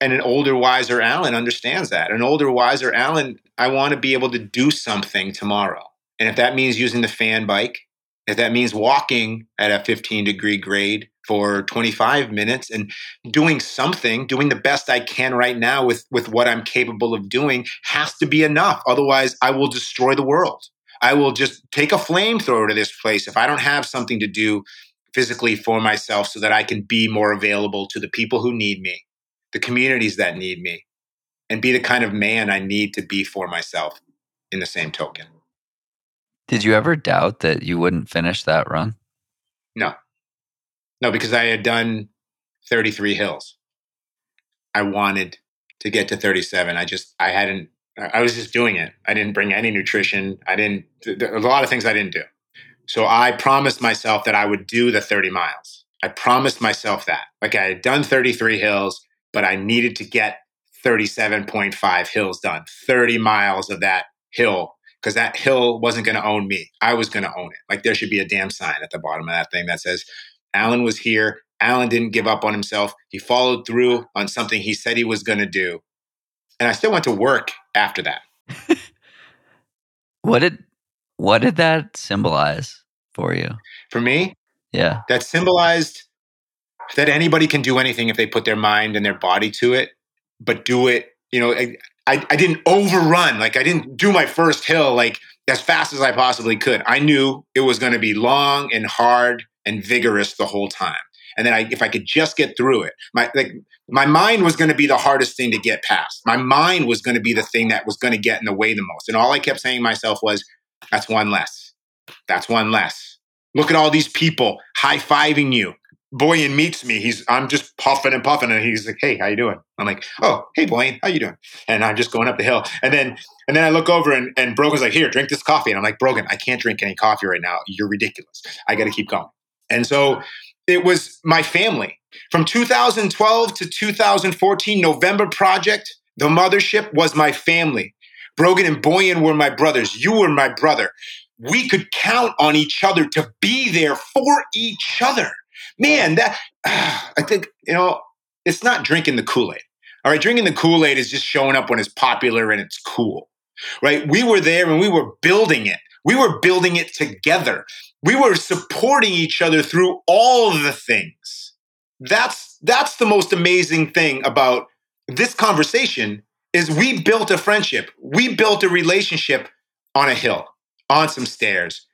And an older, wiser Alan understands that. An older, wiser Alan, I want to be able to do something tomorrow. And if that means using the fan bike, if that means walking at a 15 degree grade for 25 minutes and doing something, doing the best I can right now with, with what I'm capable of doing has to be enough. Otherwise, I will destroy the world. I will just take a flamethrower to this place if I don't have something to do physically for myself so that I can be more available to the people who need me, the communities that need me, and be the kind of man I need to be for myself in the same token. Did you ever doubt that you wouldn't finish that run? No. Because I had done 33 hills. I wanted to get to 37. I just, I hadn't, I was just doing it. I didn't bring any nutrition. I didn't, a lot of things I didn't do. So I promised myself that I would do the 30 miles. I promised myself that. Like I had done 33 hills, but I needed to get 37.5 hills done, 30 miles of that hill because that hill wasn't going to own me. I was going to own it. Like there should be a damn sign at the bottom of that thing that says, Alan was here. Alan didn't give up on himself. He followed through on something he said he was going to do. And I still went to work after that. what did what did that symbolize for you? For me, yeah. That symbolized that anybody can do anything if they put their mind and their body to it, but do it, you know, I, I didn't overrun. Like I didn't do my first hill like as fast as I possibly could. I knew it was going to be long and hard and vigorous the whole time. And then I, if I could just get through it, my like my mind was going to be the hardest thing to get past. My mind was going to be the thing that was going to get in the way the most. And all I kept saying to myself was, "That's one less. That's one less. Look at all these people high fiving you. Bojan meets me. He's I'm just puffing and puffing, and he's like, "Hey, how you doing?" I'm like, "Oh, hey, Bojan, how you doing?" And I'm just going up the hill, and then and then I look over, and and Brogan's like, "Here, drink this coffee," and I'm like, "Brogan, I can't drink any coffee right now. You're ridiculous. I got to keep going." And so it was my family from 2012 to 2014 November project. The mothership was my family. Brogan and Bojan were my brothers. You were my brother. We could count on each other to be there for each other man, that I think you know it's not drinking the Kool Aid. All right, drinking the Kool Aid is just showing up when it's popular and it's cool, right? We were there and we were building it. We were building it together. We were supporting each other through all the things. That's that's the most amazing thing about this conversation is we built a friendship. We built a relationship on a hill, on some stairs,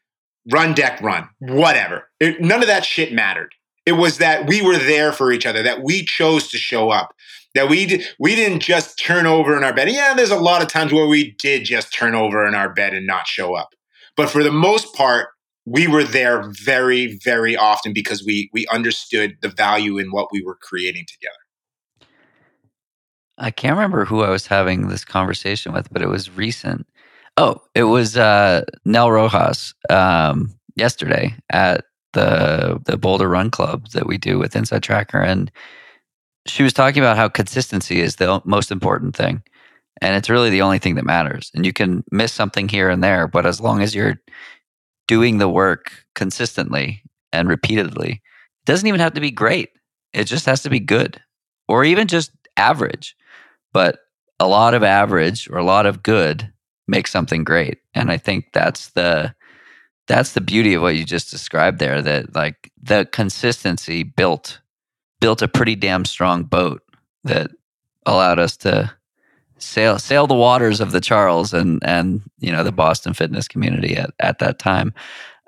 run deck run, whatever. It, none of that shit mattered. It was that we were there for each other, that we chose to show up, that we did, we didn't just turn over in our bed. Yeah, there's a lot of times where we did just turn over in our bed and not show up. But for the most part, we were there very, very often because we we understood the value in what we were creating together. I can't remember who I was having this conversation with, but it was recent. Oh, it was uh, Nell Rojas um, yesterday at the the Boulder Run Club that we do with InsideTracker, and she was talking about how consistency is the most important thing, And it's really the only thing that matters. And you can miss something here and there, but as long as you're doing the work consistently and repeatedly, it doesn't even have to be great. It just has to be good or even just average. But a lot of average or a lot of good makes something great. And I think that's the that's the beauty of what you just described there that like the consistency built built a pretty damn strong boat that allowed us to sail sail the waters of the Charles and and you know the Boston fitness community at at that time.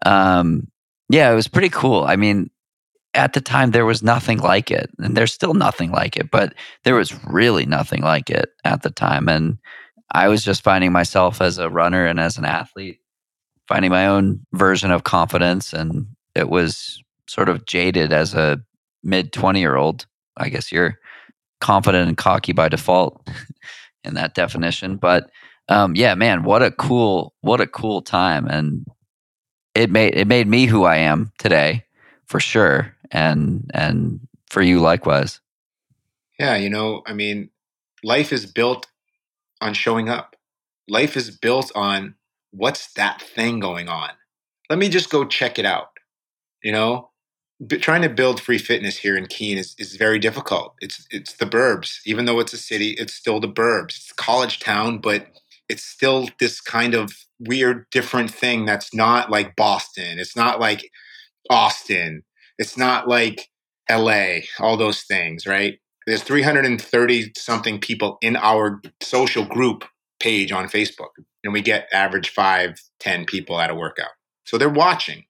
Um, yeah, it was pretty cool. I mean, at the time there was nothing like it, and there's still nothing like it, but there was really nothing like it at the time, and I was just finding myself as a runner and as an athlete, finding my own version of confidence, and it was sort of jaded as a mid twenty year old. I guess you're confident and cocky by default in that definition. But um, yeah, man, what a cool, what a cool time, and it made it made me who I am today, for sure, and and for you likewise. Yeah, you know, I mean, life is built on showing up. Life is built on what's that thing going on. Let me just go check it out. You know, trying to build free fitness here in Keene is, is very difficult. It's it's the burbs. Even though it's a city, it's still the burbs. It's college town, but it's still this kind of weird, different thing that's not like Boston. It's not like Austin. It's not like LA, all those things, right? There's 330 something people in our social group page on Facebook, and we get average five, 10 people at a workout. So they're watching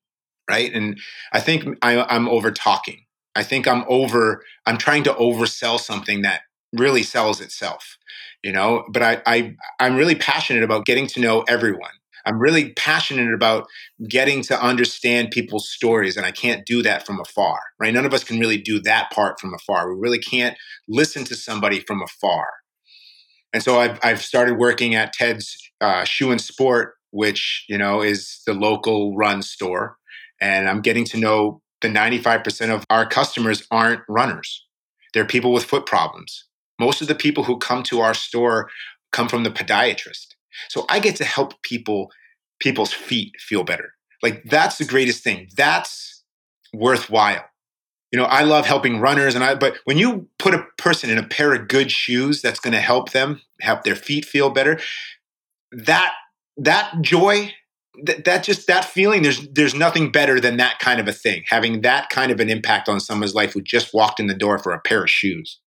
right? And I think I, I'm over talking. I think I'm over. I'm trying to oversell something that really sells itself, you know. But I, I I'm really passionate about getting to know everyone. I'm really passionate about getting to understand people's stories, and I can't do that from afar, right? None of us can really do that part from afar. We really can't listen to somebody from afar. And so I've, I've started working at Ted's uh, Shoe and Sport, which you know is the local run store, and I'm getting to know the 95% of our customers aren't runners. They're people with foot problems. Most of the people who come to our store come from the podiatrist. So I get to help people, people's feet feel better. Like that's the greatest thing. That's worthwhile. You know, I love helping runners and I but when you put a person in a pair of good shoes that's going to help them help their feet feel better, that that joy that, that just that feeling there's there's nothing better than that kind of a thing having that kind of an impact on someone's life who just walked in the door for a pair of shoes.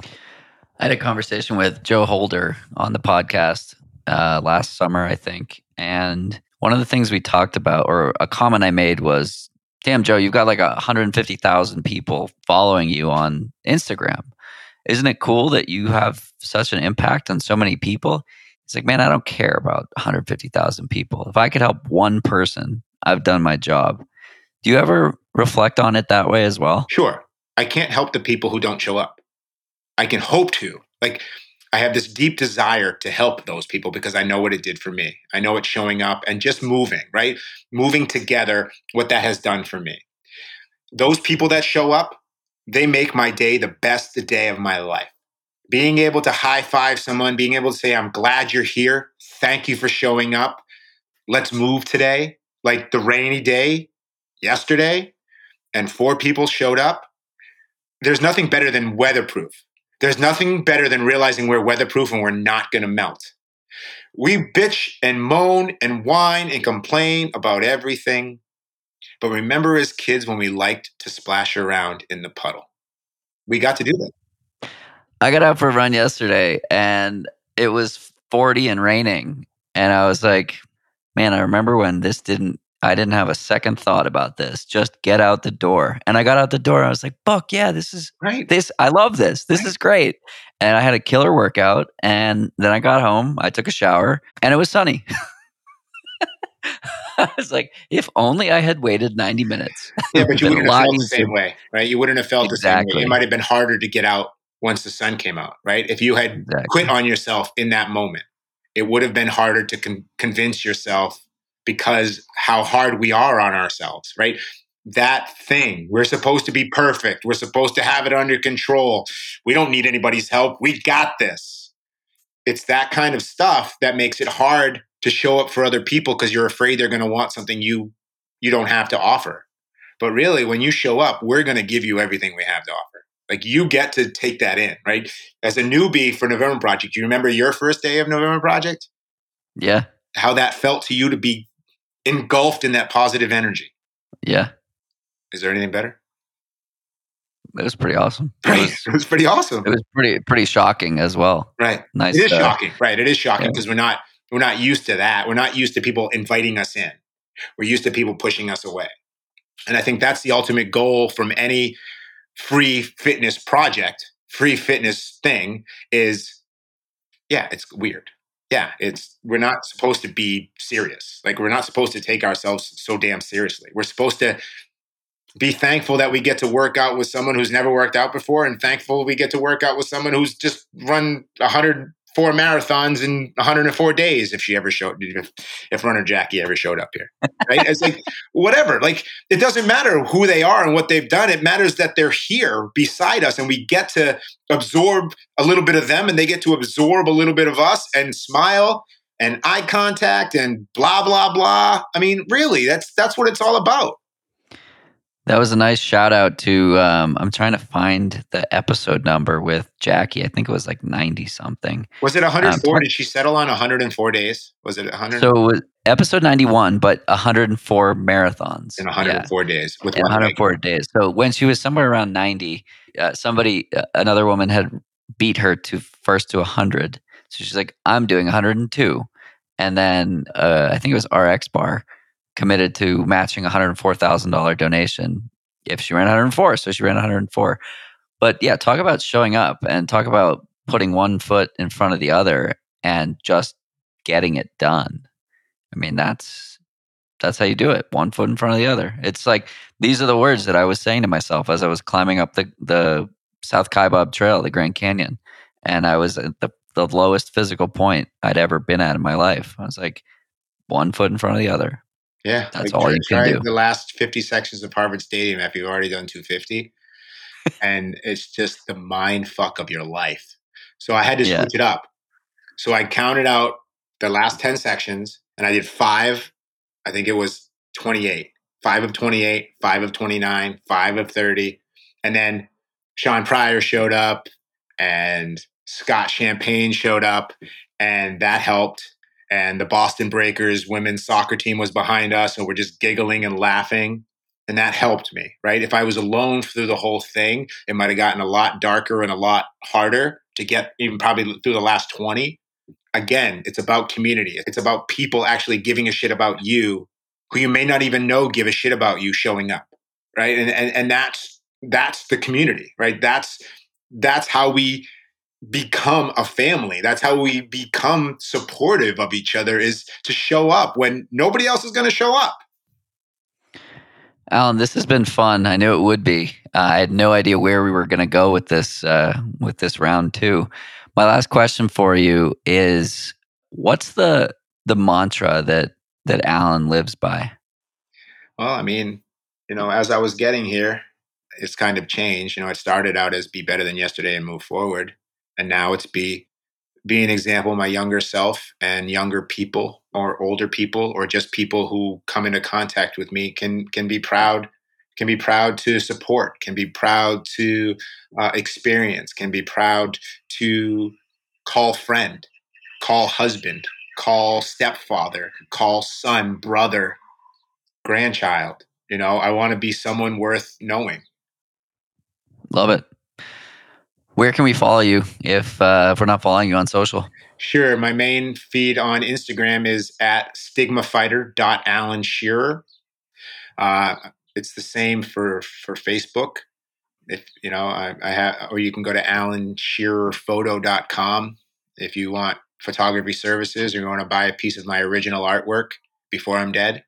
I had a conversation with joe holder on the podcast uh, last summer i think and one of the things we talked about or a comment i made was damn joe you've got like 150000 people following you on instagram. Isn't it cool that you have such an impact on so many people He's like, man, I don't care about 150,000 people. If I could help one person, I've done my job. Do you ever reflect on it that way as well? Sure. I can't help the people who don't show up. I can hope to. Like, I have this deep desire to help those people because I know what it did for me. I know it's showing up and just moving, right? Moving together, what that has done for me. Those people that show up, they make my day the best day of my life being able to high five someone, being able to say, I'm glad you're here. Thank you for showing up. Let's move today. Like the rainy day yesterday, and four people showed up. There's nothing better than weatherproof. There's nothing better than realizing we're weatherproof and we're not going to melt. We bitch and moan and whine and complain about everything. But remember as kids when we liked to splash around in the puddle? We got to do that. I got out for a run yesterday and it was 40 and raining. And I was like, man, I remember when this didn't, I didn't have a second thought about this. Just get out the door. And I got out the door. I was like, Buck, yeah, this is right. This, I love this. This right. is great. And I had a killer workout. And then I got home, I took a shower, and it was sunny. I was like, if only I had waited 90 minutes. Yeah, but you wouldn't have felt the same way, right? You wouldn't have felt exactly. the same way. It might have been harder to get out once the sun came out, right? If you had exactly. quit on yourself in that moment, it would have been harder to con- convince yourself because how hard we are on ourselves, right? That thing, we're supposed to be perfect. We're supposed to have it under control. We don't need anybody's help. We got this. it's that kind of stuff that makes it hard to show up for other people because you're afraid they're going to want something you you don't have to offer. But really, when you show up, we're going to give you everything we have to offer. Like you get to take that in, right? As a newbie for November Project, you remember your first day of November Project? Yeah. How that felt to you to be engulfed in that positive energy. Yeah. Is there anything better? It was pretty awesome. Right. It was, It was pretty awesome. it was pretty pretty shocking as well. Right. Nice. It is uh, shocking. Right. It is shocking yeah. because we're not we're not used to that. We're not used to people inviting us in. We're used to people pushing us away. And I think that's the ultimate goal from any free fitness project, free fitness thing is yeah, it's weird. Yeah, it's we're not supposed to be serious. Like we're not supposed to take ourselves so damn seriously. We're supposed to be thankful that we get to work out with someone who's never worked out before and thankful we get to work out with someone who's just run 104 marathons in 104 days if she ever showed if, if runner Jacky ever showed up here right? It's like whatever like it doesn't matter who they are and what they've done. It matters that they're here beside us and we get to absorb a little bit of them and they get to absorb a little bit of us and smile and eye contact and blah blah blah. I mean really that's that's what it's all about That was a nice shout out to. Um, I'm trying to find the episode number with Jacky. I think it was like 90 something. Was it 104? Um, Did she settle on 104 days? Was it 100 So it was episode 91, but 104 marathons. in Yeah. 104 days with in one leg? 104 days. So when she was somewhere around 90, uh, somebody, uh, another woman had beat her to first to 100. So she's like, I'm doing 102. And then uh, I think it was RX Bar committed to matching a $104,000 donation if she ran 104. So she ran 104. But yeah, talk about showing up and talk about putting one foot in front of the other and just getting it done. I mean, that's that's how you do it. One foot in front of the other. It's like these are the words that I was saying to myself as I was climbing up the the South Kaibab Trail, the Grand Canyon, and I was at the the lowest physical point I'd ever been at in my life. I was like, one foot in front of the other. Yeah, That's like, all try- you can do. The last 50 sections of Harvard Stadium after you've already done 250, and it's just the mind fuck of your life. So I had to Yeah. switch it up. So I counted out the last 10 sections, and I did five. I think it was 28, five of 28, five of 29, five of 30, and then Sean Pryor showed up, and Scott Champagne showed up, and that helped and the Boston Breakers women's soccer team was behind us, and we're just giggling and laughing. And that helped me, right? If I was alone through the whole thing, it might have gotten a lot darker and a lot harder to get even probably through the last 20. Again, it's about community. It's about people actually giving a shit about you who you may not even know give a shit about you showing up. Right. And and, and that's that's the community, right? That's that's how we become a family. That's how we become supportive of each other is to show up when nobody else is going to show up. Alan, this has been fun. I knew it would be. Uh, I had no idea where we were going to go with this uh, with this round two. My last question for you is: What's the the mantra that that Alan lives by? Well, I mean, you know, as I was getting here, it's kind of changed. You know, it started out as be better than yesterday and move forward. And now it's be be an example my younger self and younger people or older people or just people who come into contact with me can can be proud can be proud to support can be proud to uh, experience can be proud to call friend call husband call stepfather call son brother grandchild you know i want to be someone worth knowing Love it. Where can we follow you if uh, if we're not following you on social? Sure. My main feed on Instagram is at stigmafighter.alan shearer. Uh, it's the same for, for Facebook. If you know, I, I have, or you can go to alanshearerphoto.com if you want photography services or you want to buy a piece of my original artwork before I'm dead.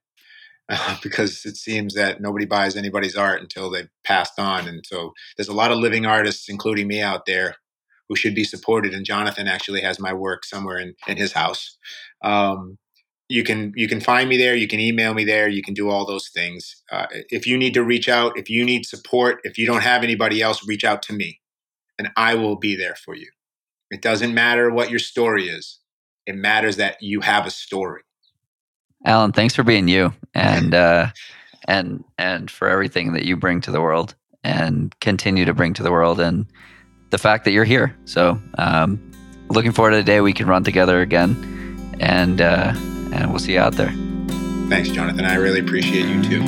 Because it seems that nobody buys anybody's art until they've passed on. And so there's a lot of living artists, including me out there, who should be supported. And Jonathan actually has my work somewhere in, in his house. Um, you can you can find me there. You can email me there. You can do all those things. Uh, if you need to reach out, if you need support, if you don't have anybody else, reach out to me, and I will be there for you. It doesn't matter what your story is. It matters that you have a story. Alan, thanks for being you and uh, and and for everything that you bring to the world and continue to bring to the world and the fact that you're here. So, um, looking forward to the day we can run together again, and uh, and we'll see you out there. Thanks, Jonathan. I really appreciate you too.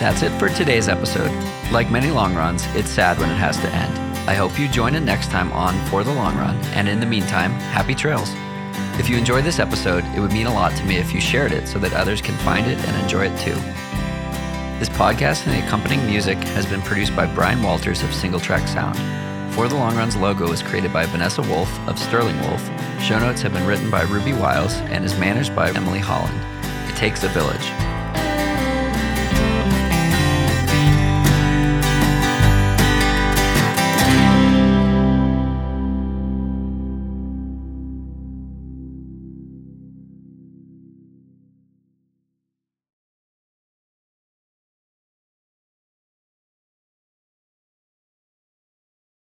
That's it for today's episode. Like many long runs, it's sad when it has to end. I hope you join in next time on For the Long Run, and in the meantime, happy trails. If you enjoyed this episode, it would mean a lot to me if you shared it so that others can find it and enjoy it too. This podcast and the accompanying music has been produced by Brian Walters of Single Track Sound. For the Long Run's logo was created by Vanessa Wolf of Sterling Wolf. Show notes have been written by Ruby Wiles and is managed by Emily Holland. It takes a village.